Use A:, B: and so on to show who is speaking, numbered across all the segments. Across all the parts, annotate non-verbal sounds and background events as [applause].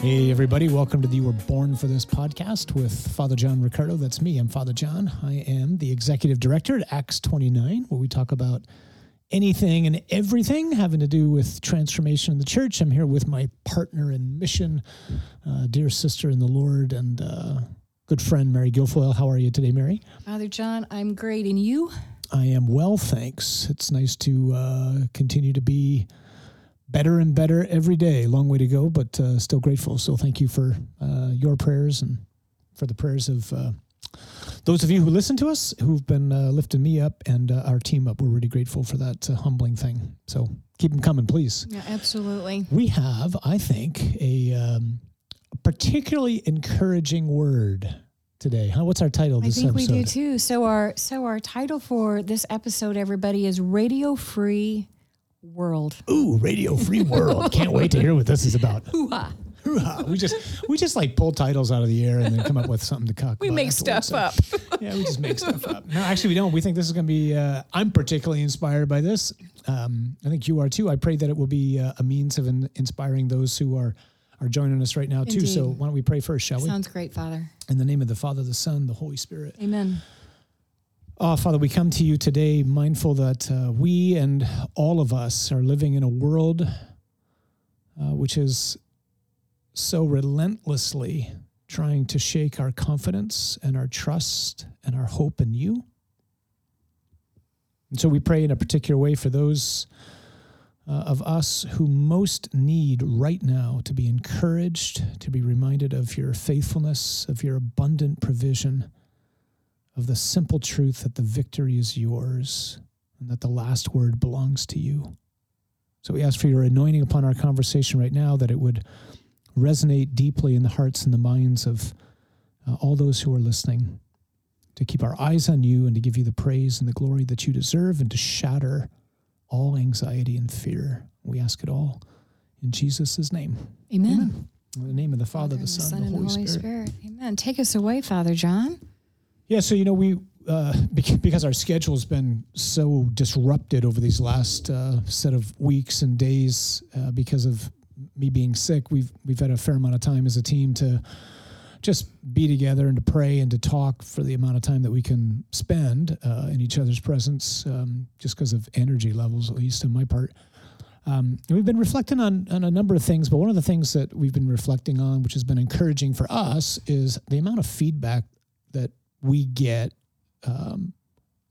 A: Hey, everybody, welcome to the You Were Born for This podcast with Father John Riccardo. That's me. I'm Father John. I am the executive director at Acts 29, where we talk about anything and everything having to do with transformation in the church. I'm here with my partner in mission, uh, dear sister in the Lord, and uh, good friend, Mary Guilfoyle. How are you today, Mary?
B: Father John, I'm great. And you?
A: I am well, thanks. It's nice to uh, continue to be better and better every day. Long way to go, but uh, still grateful. So thank you for uh, your prayers and for the prayers of uh, those of you who listen to us, who've been uh, lifting me up and uh, our team up. We're really grateful for that uh, humbling thing. So keep them coming, please.
B: Yeah, absolutely.
A: We have, I think, a um, particularly encouraging word today. Huh? What's our title?
B: I think episode? we do too. So our so our title for this episode, everybody, is Radio Free World.
A: Ooh, Radio Free World. [laughs] Can't wait to hear what this is about.
B: Hoo-ha. Hoo-ha.
A: we just we just like pull titles out of the air and then come up with something to cook.
B: We make stuff so, up. [laughs]
A: yeah, we just make stuff up. No, actually, we don't. We think this is going to be. Uh, I'm particularly inspired by this. Um, I think you are too. I pray that it will be uh, a means of in, inspiring those who are are joining us right now Indeed. too. So why don't we pray first, shall
B: Sounds
A: we?
B: Sounds great, Father.
A: In the name of the Father, the Son, the Holy Spirit.
B: Amen.
A: Oh, Father, we come to you today mindful that uh, we and all of us are living in a world uh, which is so relentlessly trying to shake our confidence and our trust and our hope in you. And so we pray in a particular way for those uh, of us who most need right now to be encouraged, to be reminded of your faithfulness, of your abundant provision of the simple truth that the victory is yours and that the last word belongs to you. So we ask for your anointing upon our conversation right now, that it would resonate deeply in the hearts and the minds of uh, all those who are listening, to keep our eyes on you and to give you the praise and the glory that you deserve and to shatter all anxiety and fear. We ask it all in Jesus' name.
B: Amen. Amen.
A: In the name of the Father, Father the Son, and the Holy, Holy Spirit. Spirit.
B: Amen. Take us away, Father John.
A: Yeah, so you know we uh, [laughs] because our schedule has been so disrupted over these last uh, set of weeks and days uh, because of me being sick. We've we've had a fair amount of time as a team to just be together and to pray and to talk for the amount of time that we can spend uh, in each other's presence, um, just because of energy levels, at least on my part. Um, we've been reflecting on, on a number of things, but one of the things that we've been reflecting on, which has been encouraging for us, is the amount of feedback we get um,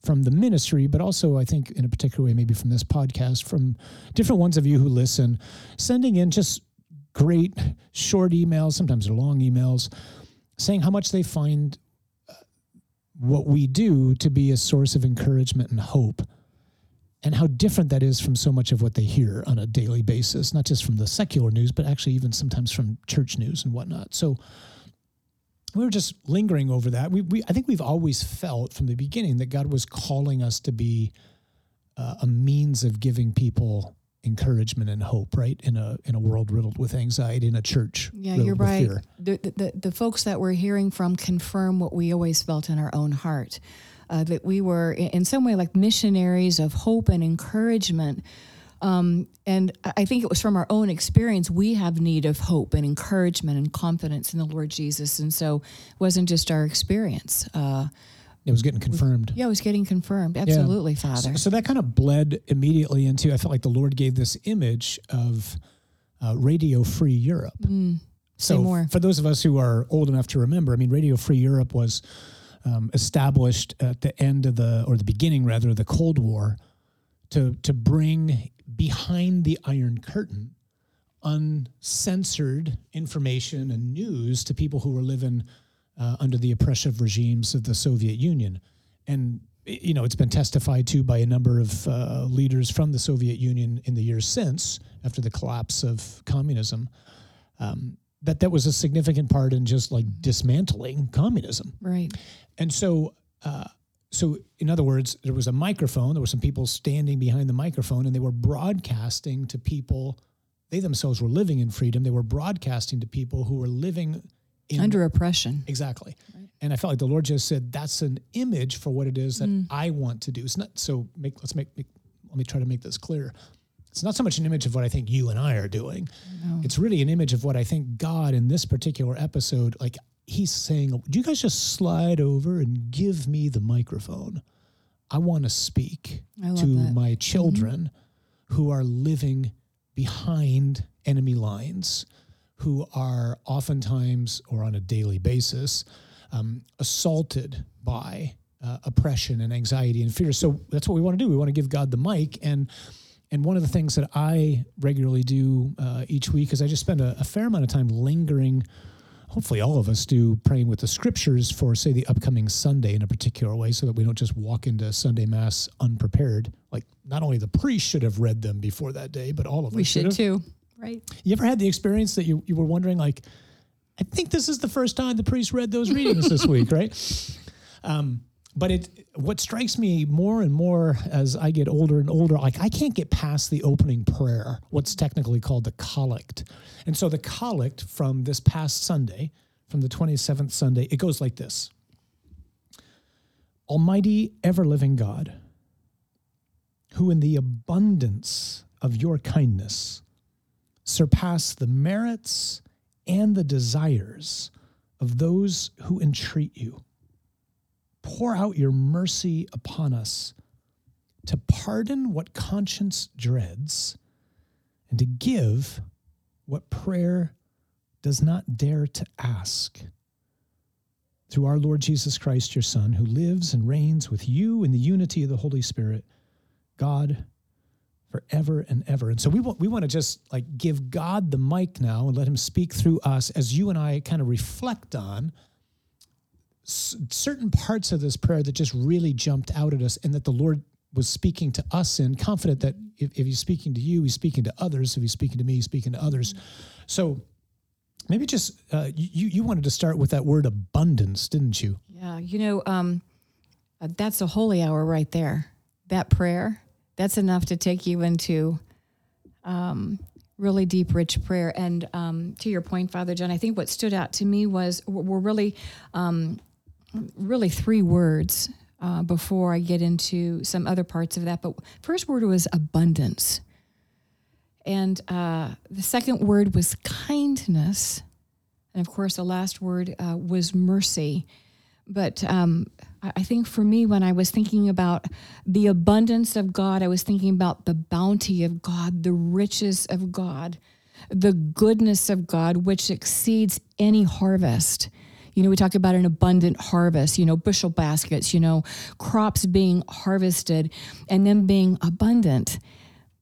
A: from the ministry, but also I think in a particular way, maybe from this podcast, from different ones of you who listen, sending in just great short emails, sometimes they're long emails, saying how much they find uh, what we do to be a source of encouragement and hope. And how different that is from so much of what they hear on a daily basis, not just from the secular news, but actually even sometimes from church news and whatnot. So, we were just lingering over that. We, we, I think we've always felt from the beginning that God was calling us to be uh, a means of giving people encouragement and hope, right? In a in a world riddled with anxiety, in a church.
B: Yeah, you're right. The, the, the folks that we're hearing from confirm what we always felt in our own heart, uh, that we were in some way like missionaries of hope and encouragement um, and I think it was from our own experience, we have need of hope and encouragement and confidence in the Lord Jesus. And so it wasn't just our experience. Uh,
A: it was getting confirmed.
B: Yeah, it was getting confirmed. Absolutely, yeah. Father.
A: So, so, that kind of bled immediately into, I felt like the Lord gave this image of uh, Radio Free Europe.
B: Mm,
A: so,
B: more.
A: for those of us who are old enough to remember, I mean, Radio Free Europe was um, established at the end of the, or the beginning rather, of the Cold War to, to bring behind the Iron Curtain, uncensored information and news to people who were living uh, under the oppressive regimes of the Soviet Union. And, you know, it's been testified to by a number of uh, leaders from the Soviet Union in the years since, after the collapse of communism, um, that that was a significant part in just like dismantling communism.
B: Right.
A: And so, uh, so in other words there was a microphone there were some people standing behind the microphone and they were broadcasting to people they themselves were living in freedom they were broadcasting to people who were living
B: in, under oppression
A: exactly right. and i felt like the lord just said that's an image for what it is that mm. i want to do it's not so make let's make, make let me try to make this clear it's not so much an image of what I think you and I are doing. It's really an image of what I think God in this particular episode, like he's saying, Do you guys just slide over and give me the microphone? I want to speak to
B: that.
A: my children who are living behind enemy lines, who are oftentimes or on a daily basis um, assaulted by uh, oppression and anxiety and fear. So that's what we want to do. We want to give God the mic and. And one of the things that I regularly do uh, each week is I just spend a, a fair amount of time lingering hopefully all of us do praying with the scriptures for say the upcoming sunday in a particular way so that we don't just walk into sunday mass unprepared. Like not only the priest should have read them before that day but all of
B: We
A: us should
B: should too, right?
A: you ever had the experience that you, you were wondering like i think this is the first time the priest read those readings this week [laughs] right? Um, but it what strikes me more and more as I get older and older, like I can't get past the opening prayer, what's technically called the collect. And so the collect from this past Sunday, from the 27th Sunday, it goes like this Almighty ever living God, who in the abundance of your kindness surpass the merits and the desires of those who entreat you pour out your mercy upon us to pardon what conscience dreads and to give what prayer does not dare to ask. Through our Lord Jesus Christ, your Son, who lives and reigns with you in the unity of the Holy Spirit, God forever and ever. And so we want we want to just like give God the mic now and let him speak through us as you and I kind of reflect on certain parts of this prayer that just really jumped out at us and that the Lord was speaking to us in, confident that if, if he's speaking to you, he's speaking to others. If he's speaking to me, he's speaking to others. So maybe just uh, you, you wanted to start with that word abundance, didn't you?
B: Yeah, you know, um, uh, that's a holy hour right there. That prayer, that's enough to take you into um, really deep, rich prayer. And um, to your point, Father John, I think what stood out to me was we're really, um, really three words uh, before I get into some other parts of that. But first word was abundance, and uh, the second word was kindness, and of course, the last word uh, was mercy but um, I I think for me, when I was thinking about the abundance of God, I was thinking about the bounty of God, the riches of God, the goodness of God, which exceeds any harvest. You know, we talk about an abundant harvest, you know, bushel baskets, you know, crops being harvested and them being abundant.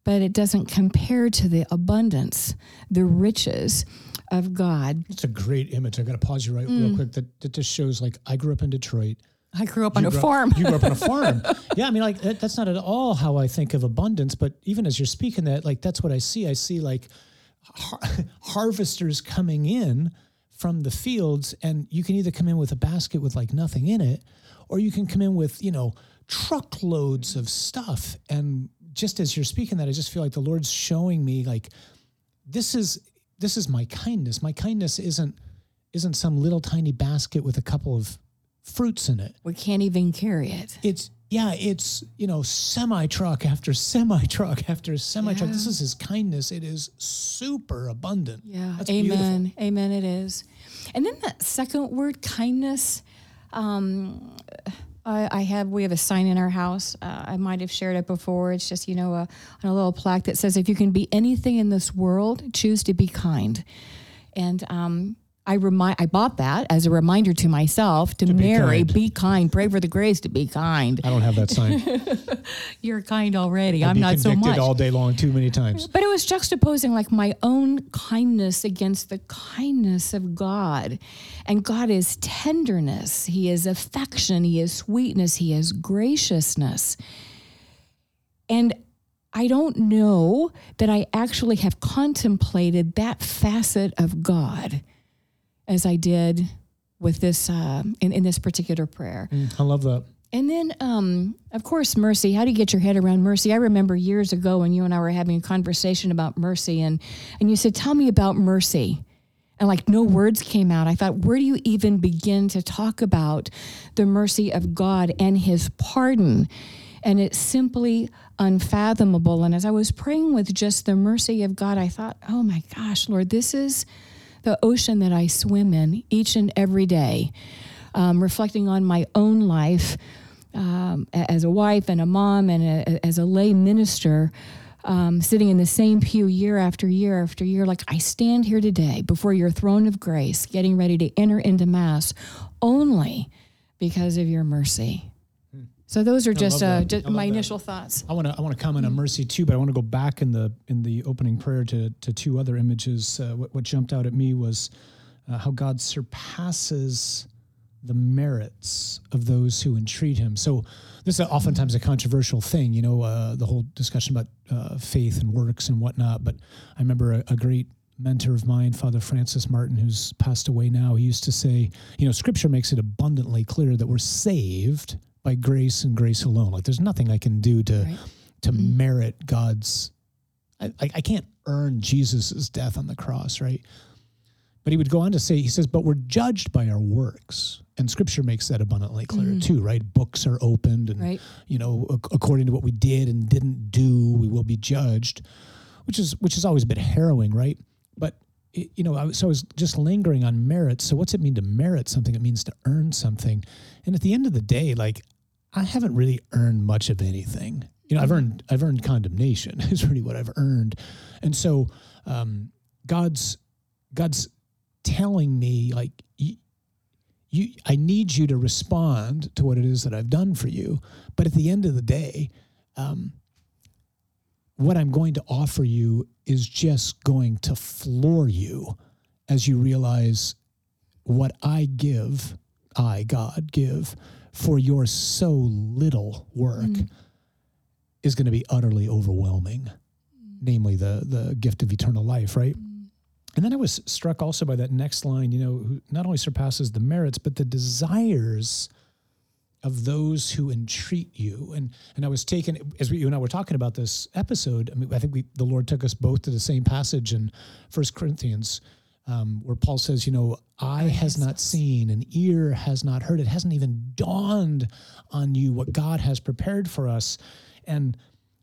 B: But it doesn't compare to the abundance, the riches of God.
A: It's a great image. I got to pause you right real mm. quick. That, that just shows like I grew up in Detroit.
B: I grew up on
A: You
B: a
A: grew up-
B: farm.
A: you grew up on a [laughs] farm. yeah, I mean, like that, that's not at all how I think of abundance. But even as you're speaking that, like that's what I see. I see like har- [laughs] harvesters coming in from the fields, and you can either come in with a basket with like nothing in it, or you can come in with you know truckloads of stuff. And just as you're speaking that, I just feel like the Lord's showing me like this is this is my kindness. My kindness isn't isn't some little tiny basket with a couple of fruits in it
B: We can't even carry it.
A: it's yeah, it's you know semi truck after semi truck after semi truck. This is His kindness. It is super abundant.
B: Yeah.
A: That's
B: Amen.
A: beautiful.
B: Amen. It is. And then that second word, kindness. Um, I, I have we have a sign in our house. Uh, I might have shared it before. It's just you know a, on a little plaque that says, "If you can be anything in this world, choose to be kind." And um, I remind I bought that as a reminder to myself to,
A: be
B: marry,
A: kind.
B: be kind, pray for the grace to be kind.
A: I don't have that sign. [laughs]
B: You're kind already. I'm
A: Be
B: not so
A: convicted
B: much.
A: all day long too many times.
B: But it was juxtaposing like my own kindness against the kindness of God. And God is tenderness, He is affection, He is sweetness, He is graciousness. And I don't know that I actually have contemplated that facet of God as I did with this uh, in, in this particular prayer.
A: I love that.
B: And then, um, of course, mercy. How do you get your head around mercy? I remember years ago when you and I were having a conversation about mercy, and and you said, "Tell me about mercy," and like no words came out. I thought, where do you even begin to talk about the mercy of God and His pardon? And it's simply unfathomable. And as I was praying with just the mercy of God, I thought, oh my gosh, Lord, this is the ocean that I swim in each and every day, um, reflecting on my own life um, as a wife and a mom and a, as a lay minister. Um, sitting in the same pew year after year after year, like I stand here today before your throne of grace, getting ready to enter into Mass only because of your mercy. So those are just, uh, just my that. initial thoughts.
A: I want to I want to comment on mercy too, but I want to go back in the in the opening prayer to to two other images. Uh, what, what, jumped out at me was uh, how God surpasses the merits of those who entreat Him. So this is oftentimes a controversial thing, you know, uh, the whole discussion about uh, faith and works and whatnot. But I remember a, a great mentor of mine, Father Francis Martin, who's passed away now, he used to say, you know, Scripture makes it abundantly clear that we're saved by grace and grace alone. Like there's nothing I can do to right. to mm-hmm. merit God's. I, I can't earn Jesus's death on the cross, right? But he would go on to say, he says, but we're judged by our works. And scripture makes that abundantly clear mm-hmm. too, right? Books are opened and, right. you know, according to what we did and didn't do, we will be judged, which is, which is always a bit harrowing, right? But, you know, I, so I was just lingering on merit. So what's it mean to merit something? It means to earn something. And at the end of the day, like I haven't really earned much of anything. You know, I've earned I've earned condemnation [laughs] is really what I've earned, and so um, God's God's telling me like you, you I need you to respond to what it is that I've done for you, but at the end of the day, um, what I'm going to offer you is just going to floor you as you realize what I give, I God give for your so little work mm. is going to be utterly overwhelming, mm. namely the the gift of eternal life, right? Mm. And then I was struck also by that next line, you know, who not only surpasses the merits, but the desires of those who entreat you. And and I was taken as we you and I were talking about this episode. I mean, I think we the Lord took us both to the same passage in First Corinthians um, where Paul says, you know, eye has not seen, an ear has not heard, it hasn't even dawned on you what God has prepared for us, and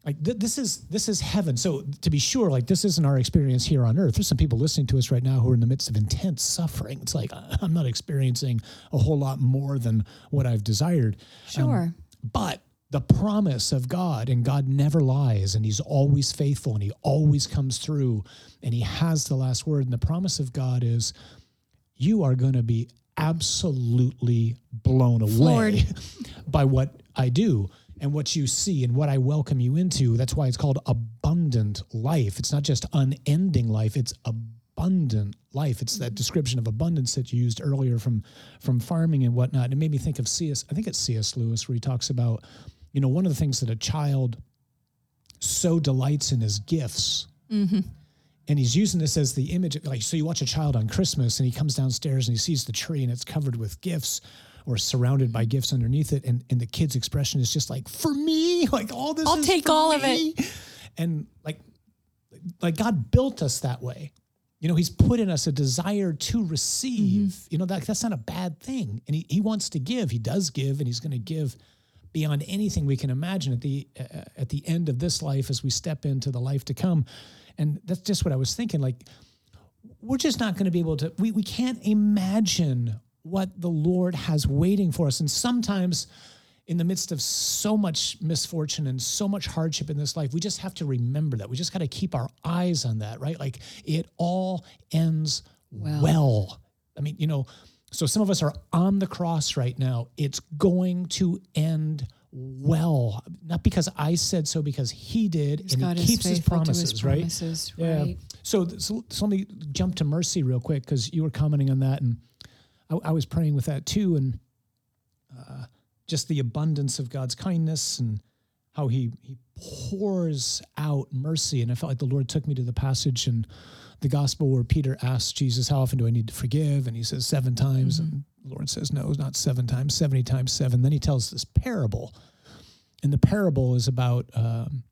A: like th- this is this is heaven. So to be sure, like this isn't our experience here on earth. There's some people listening to us right now who are in the midst of intense suffering. It's like [laughs] I'm not experiencing a whole lot more than what I've desired.
B: Sure, um,
A: but the promise of God, and God never lies, and He's always faithful, and He always comes through, and He has the last word. And the promise of God is, you are going to be absolutely blown away [laughs] by what I do and what you see and what I welcome you into. That's why it's called abundant life. It's not just unending life, it's abundant life. It's that description of abundance that you used earlier from from farming and whatnot. And It made me think of C.S. I think it's C.S. Lewis where he talks about you know, one of the things that a child so delights in is gifts. Mm-hmm. And he's using this as the image, like, so you watch a child on Christmas and he comes downstairs and he sees the tree and it's covered with gifts or surrounded by gifts underneath it. And, and the kid's expression is just like, for me, [laughs] like all this
B: I'll take all me. of it.
A: And like, like God built us that way. You know, he's put in us a desire to receive. Mm-hmm. You know, that, that's not a bad thing. And he, he wants to give. He does give and he's going to give beyond anything we can imagine at the uh, at the end of this life as we step into the life to come. And that's just what i was thinking like we're just not going to be able to we, we can't imagine what the lord has waiting for us. And sometimes in the midst of so much misfortune and so much hardship in this life we just have to remember that. We just got to keep our eyes on that right? Like it all ends well, well. i mean you know so some of us are on the cross right now. It's going to end well, not because I said so, because He did, He's and He keeps His promises, his right?
B: promises, right? Yeah.
A: So, so, so, let me jump to mercy real quick because you were commenting on that, and I, I, was praying with that too, and uh, just the abundance of God's kindness and how He He pours out mercy, and I felt like the Lord took me to the passage and the gospel where Peter asks Jesus, How often do I need to forgive? And he says, Seven times. Mm-hmm. And the Lord says, No, not seven times, 70 times seven. Then he tells this parable. And the parable is about um,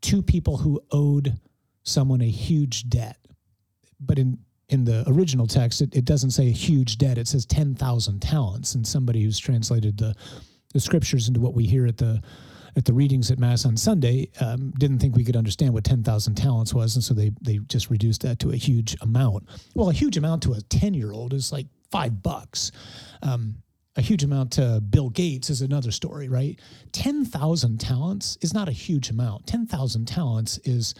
A: two people who owed someone a huge debt. But in in the original text, it, it doesn't say a huge debt. It says 10,000 talents. And somebody who's translated the, the scriptures into what we hear at the at the readings at Mass on Sunday um, didn't think we could understand what 10,000 talents was. And so they, they just reduced that to a huge amount. Well, a huge amount to a 10 year old is like five bucks. Um, a huge amount to Bill Gates is another story, right? 10,000 talents is not a huge amount. 10,000 talents is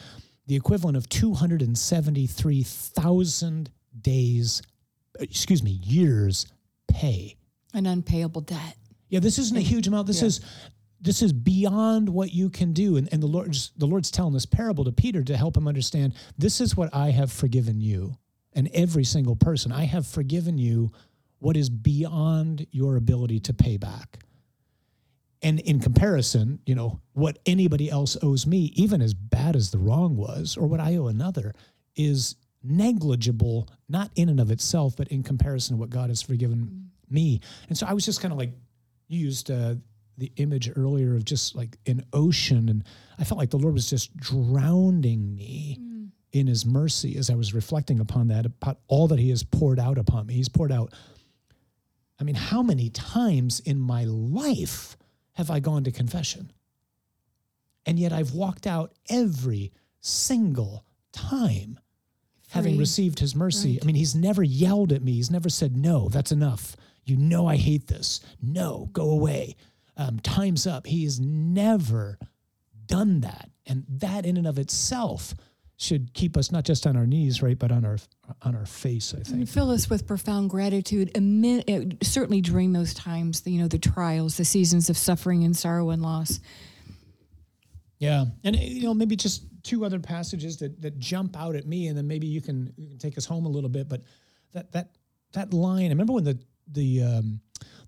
A: the equivalent of 273,000 days, excuse me, years pay.
B: An unpayable debt.
A: Yeah, this isn't a huge amount. This
B: Yeah.
A: is this is beyond what you can do. And, and the Lord's the Lord's telling this parable to Peter to help him understand this is what I have forgiven you and every single person. I have forgiven you what is beyond your ability to pay back. And in comparison, you know, what anybody else owes me, even as bad as the wrong was, or what I owe another, is negligible, not in and of itself, but in comparison to what God has forgiven me. And so I was just kind of like, used uh, the image earlier of just like an ocean, and I felt like the Lord was just drowning me mm. in His mercy as I was reflecting upon that, upon all that He has poured out upon me. He's poured out. I mean, how many times in my life have I gone to confession? And yet I've walked out every single time having received his mercy.
B: Right.
A: I mean, he's never yelled at me. He's never said, no, that's enough. You know, I hate this. No, go away. Um, time's up. He has never done that. And that in and of itself should keep us not just on our knees, right, but on our on our face, I
B: And
A: think.
B: fill us with profound gratitude. Uh, certainly during those times, you know, the trials, the seasons of suffering and sorrow and loss.
A: Yeah, and uh, you know maybe just two other passages that that jump out at me, and then maybe you can you can take us home a little bit. But that that that line, I remember when the the um,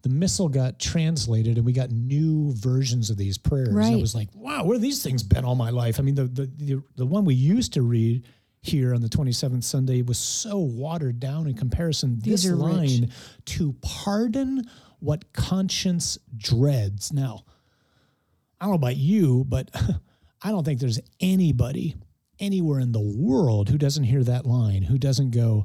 A: the missal got translated, and we got new versions of these prayers. And I
B: Right.
A: was like, wow, where have these things been all my life? I mean, the the the, the one we used to read here on the 27th Sunday was so watered down in comparison. This
B: are rich.
A: line to pardon what conscience dreads. Now, I don't know about you, but [laughs] I don't think there's anybody anywhere in the world who doesn't hear that line, who doesn't go,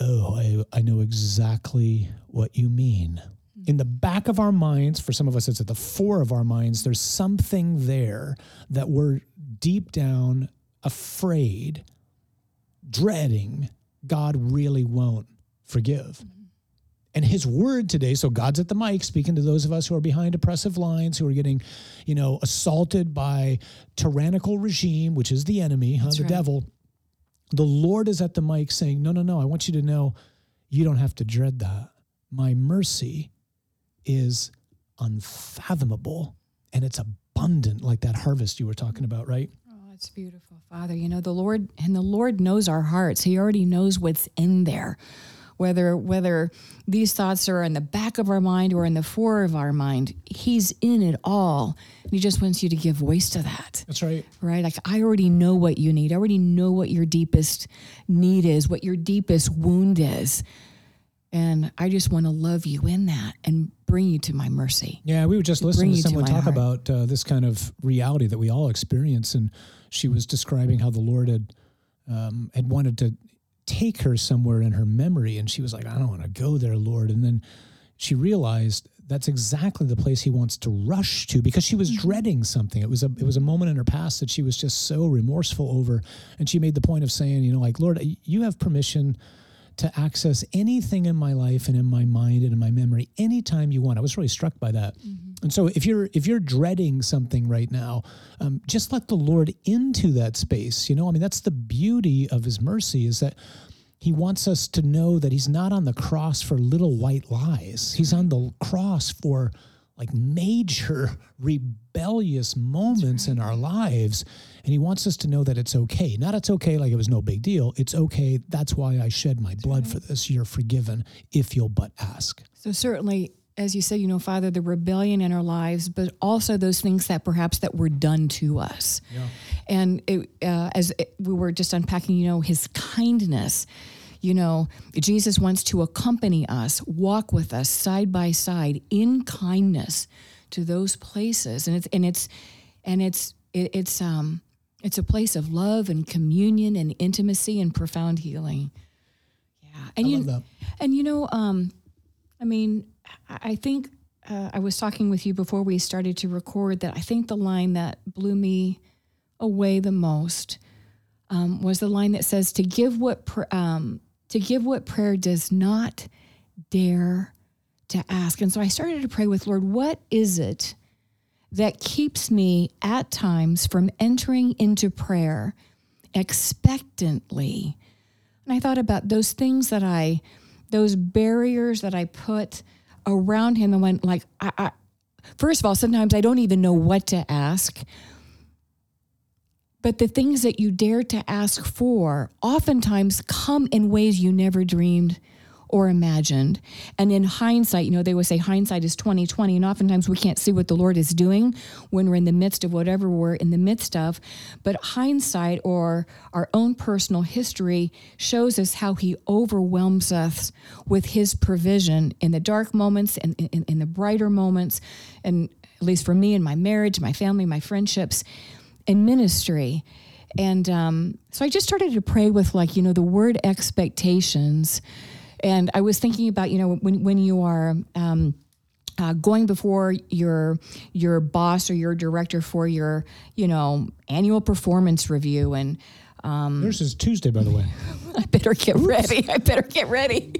A: Oh, I, I know exactly what you mean. In the back of our minds, for some of us, it's at the fore of our minds, there's something there that we're deep down afraid, dreading God really won't forgive. And his word today, so God's at the mic speaking to those of us who are behind oppressive lines, who are getting, you know, assaulted by tyrannical regime, which is the enemy, huh, the
B: right.
A: devil. The Lord is at the mic saying, No, no, no, I want you to know you don't have to dread that. My mercy is unfathomable and it's abundant, like that harvest you were talking about, right?
B: Oh, it's beautiful, Father. You know, the Lord and the Lord knows our hearts. He already knows what's in there. Whether whether these thoughts are in the back of our mind or in the fore of our mind, He's in it all. And He just wants you to give voice to that.
A: That's right.
B: Right? Like I already know what you need. I already know what your deepest need is, what your deepest wound is. And I just want to love you in that and bring you to my mercy.
A: Yeah, we were just listening to
B: you to
A: someone talk
B: heart.
A: about uh, this kind of reality that we all experience, and she was describing how the Lord had um, had wanted to take her somewhere in her memory, and she was like, "I don't want to go there, Lord." And then she realized that's exactly the place He wants to rush to because she was mm-hmm. dreading something. It was a it was a moment in her past that she was just so remorseful over, and she made the point of saying, "You know, like Lord, you have permission." To access anything in my life and in my mind and in my memory anytime you want. I was really struck by that. And so if you're if you're dreading something right now, um, just let the Lord into that space. You know, I mean, that's the beauty of His mercy is that He wants us to know that He's not on the cross for little white lies. He's on the cross for like major [laughs] rebellious moments in our lives. And he wants us to know that it's okay. Not it's okay like it was no big deal. It's okay. That's why I shed my blood for this. You're forgiven if you'll but ask.
B: So certainly, as you said, you know, Father, the rebellion in our lives, but also those things that perhaps that were done to us. Yeah. And it, uh, as it, we were just unpacking, you know, His kindness. You know, Jesus wants to accompany us, walk with us side by side in kindness to those places, and it's and it's and it's it, it's um it's a place of love and communion and intimacy and profound healing. Yeah, and
A: I
B: you
A: love that.
B: and you know, um, I mean, I I think uh, I was talking with you before we started to record that I think the line that blew me away the most um, was the line that says, "To give what pr- um, to give what prayer does not dare to ask." And so I started to pray with Lord, what is it that keeps me at times from entering into prayer expectantly? And I thought about those things that I, those barriers that I put around him and went like, I, I, first of all, sometimes I don't even know what to ask. But the things that you dare to ask for oftentimes come in ways you never dreamed or imagined. And in hindsight, you know, they would say hindsight is 2020, and oftentimes we can't see what the Lord is doing when we're in the midst of whatever we're in the midst of. But hindsight or our own personal history shows us how he overwhelms us with his provision in the dark moments and in, in, in the brighter moments. And at least for me and my marriage, my family, my friendships, and ministry. And um, so I just started to pray with, like, you know, the word expectations and I was thinking about, you know, when, when you are, um, uh, going before your your boss or your director for your you know annual performance review and
A: um, yours is Tuesday by the way. [laughs]
B: I better get Oops. ready. I better get ready.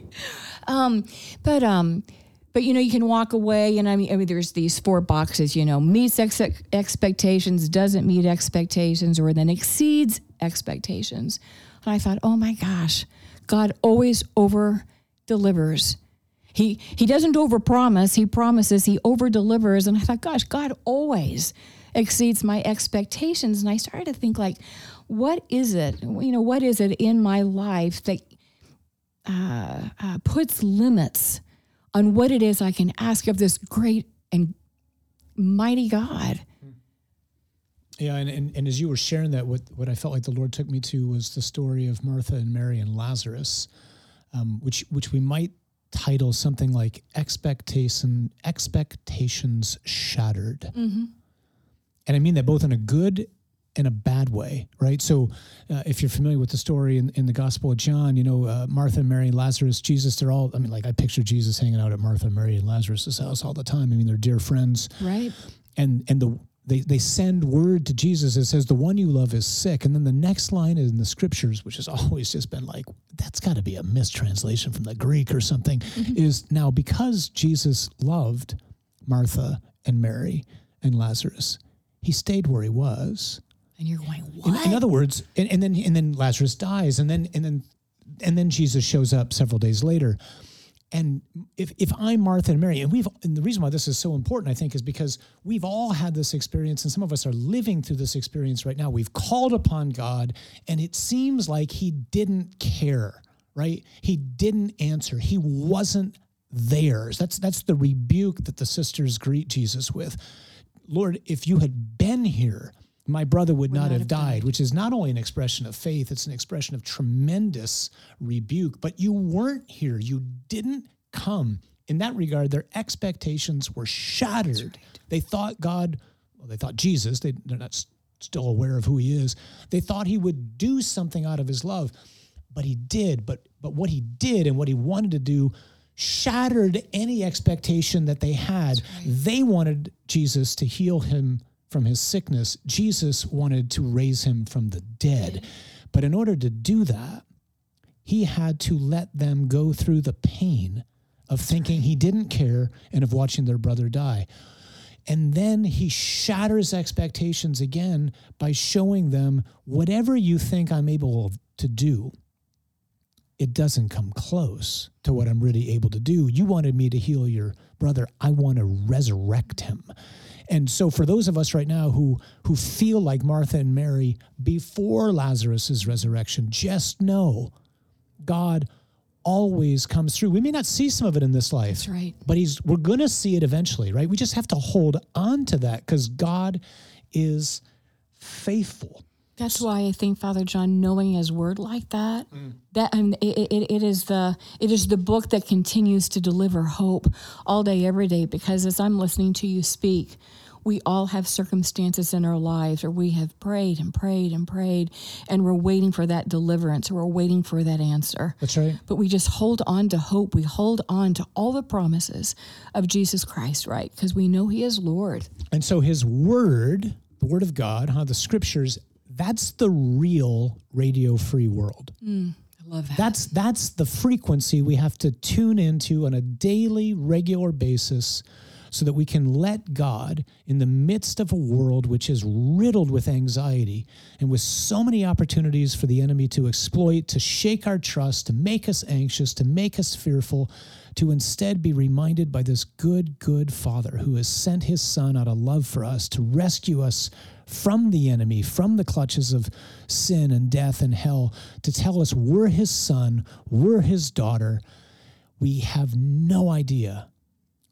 B: Um, but um, but you know you can walk away and I mean, I mean there's these four boxes. You know meets ex- expectations, doesn't meet expectations, or then exceeds expectations. And I thought, oh my gosh, God always over delivers. He he doesn't overpromise, he promises, he over delivers. And I thought, gosh, God always exceeds my expectations. And I started to think like, what is it? You know, what is it in my life that uh, uh, puts limits on what it is I can ask of this great and mighty God?
A: Yeah, and, and, and as you were sharing that, what, what I felt like the Lord took me to was the story of Martha and Mary and Lazarus, um, which which we might title something like expectation expectations shattered. Mm-hmm. And I mean that both in a good and a bad way, right? So, uh, if you're familiar with the story in, in the Gospel of John, you know, uh, Martha, and Mary, and Lazarus, Jesus, they're all, I mean, like I picture Jesus hanging out at Martha, and Mary, and Lazarus' house all the time. I mean, they're dear friends.
B: Right.
A: And, and the, they, they send word to Jesus that says, The one you love is sick. And then the next line is in the scriptures, which has always just been like, that's got to be a mistranslation from the Greek or something, mm-hmm. is now because Jesus loved Martha and Mary and Lazarus, he stayed where he was.
B: And you're going, what?
A: In, in other words, and, and then and then Lazarus dies, and then and then and then Jesus shows up several days later and if, if I'm Martha and Mary, and we've, and the reason why this is so important, I think, is because we've all had this experience, and some of us are living through this experience right now. We've called upon God, and it seems like He didn't care, right? He didn't answer. He wasn't theirs. That's that's the rebuke that the sisters greet Jesus with. Lord, if you had been here, my brother would, not, not, have, died, died, which is not only an expression of faith, it's an expression of tremendous rebuke. But you weren't here. You didn't come. In that regard, their expectations were shattered. Right. They thought God, well, they thought Jesus, they, they're not still aware of who he is. They thought he would do something out of his love, but he did. But but what he did and what he wanted to do shattered any expectation that they had. Right. They wanted Jesus to heal him from his sickness, Jesus wanted to raise him from the dead. But in order to do that, he had to let them go through the pain of thinking he didn't care and of watching their brother die. And then he shatters expectations again by showing them whatever you think I'm able to do, it doesn't come close to what I'm really able to do. You wanted me to heal your brother, I want to resurrect him. And so for those of us right now who who feel like Martha and Mary before Lazarus's resurrection, just know God always comes through. We may not see some of it in this life.
B: That's right.
A: But he's we're going to see it eventually, right? We just have to hold on to that cuz God is faithful.
B: That's why I think Father John, knowing His Word like that, mm. that I mean, it, it, it is the it is the book that continues to deliver hope all day, every day. Because as I'm listening to you speak, We all have circumstances in our lives where we have prayed and prayed and prayed, and we're waiting for that deliverance or we're waiting for that answer.
A: That's right.
B: But we just hold on to hope. We hold on to all the promises of Jesus Christ, right? Because we know He is Lord.
A: And so His Word, the Word of God, huh, the Scriptures, that's the real radio free world.
B: Mm, I love that.
A: That's that's the frequency we have to tune into on a daily, regular basis so that we can let God in the midst of a world which is riddled with anxiety and with so many opportunities for the enemy to exploit, to shake our trust, to make us anxious, to make us fearful, to instead be reminded by this good, good Father who has sent his Son out of love for us to rescue us from the enemy, from the clutches of sin and death and hell, to tell us we're his son, we're his daughter. We have no idea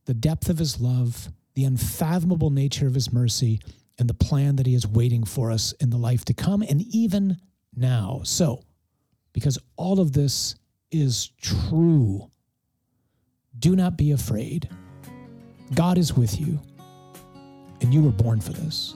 A: the depth of his love, the unfathomable nature of his mercy, and the plan that he is waiting for us in the life to come and even now. So, because all of this is true, do not be afraid. God is with you, and you were born for this.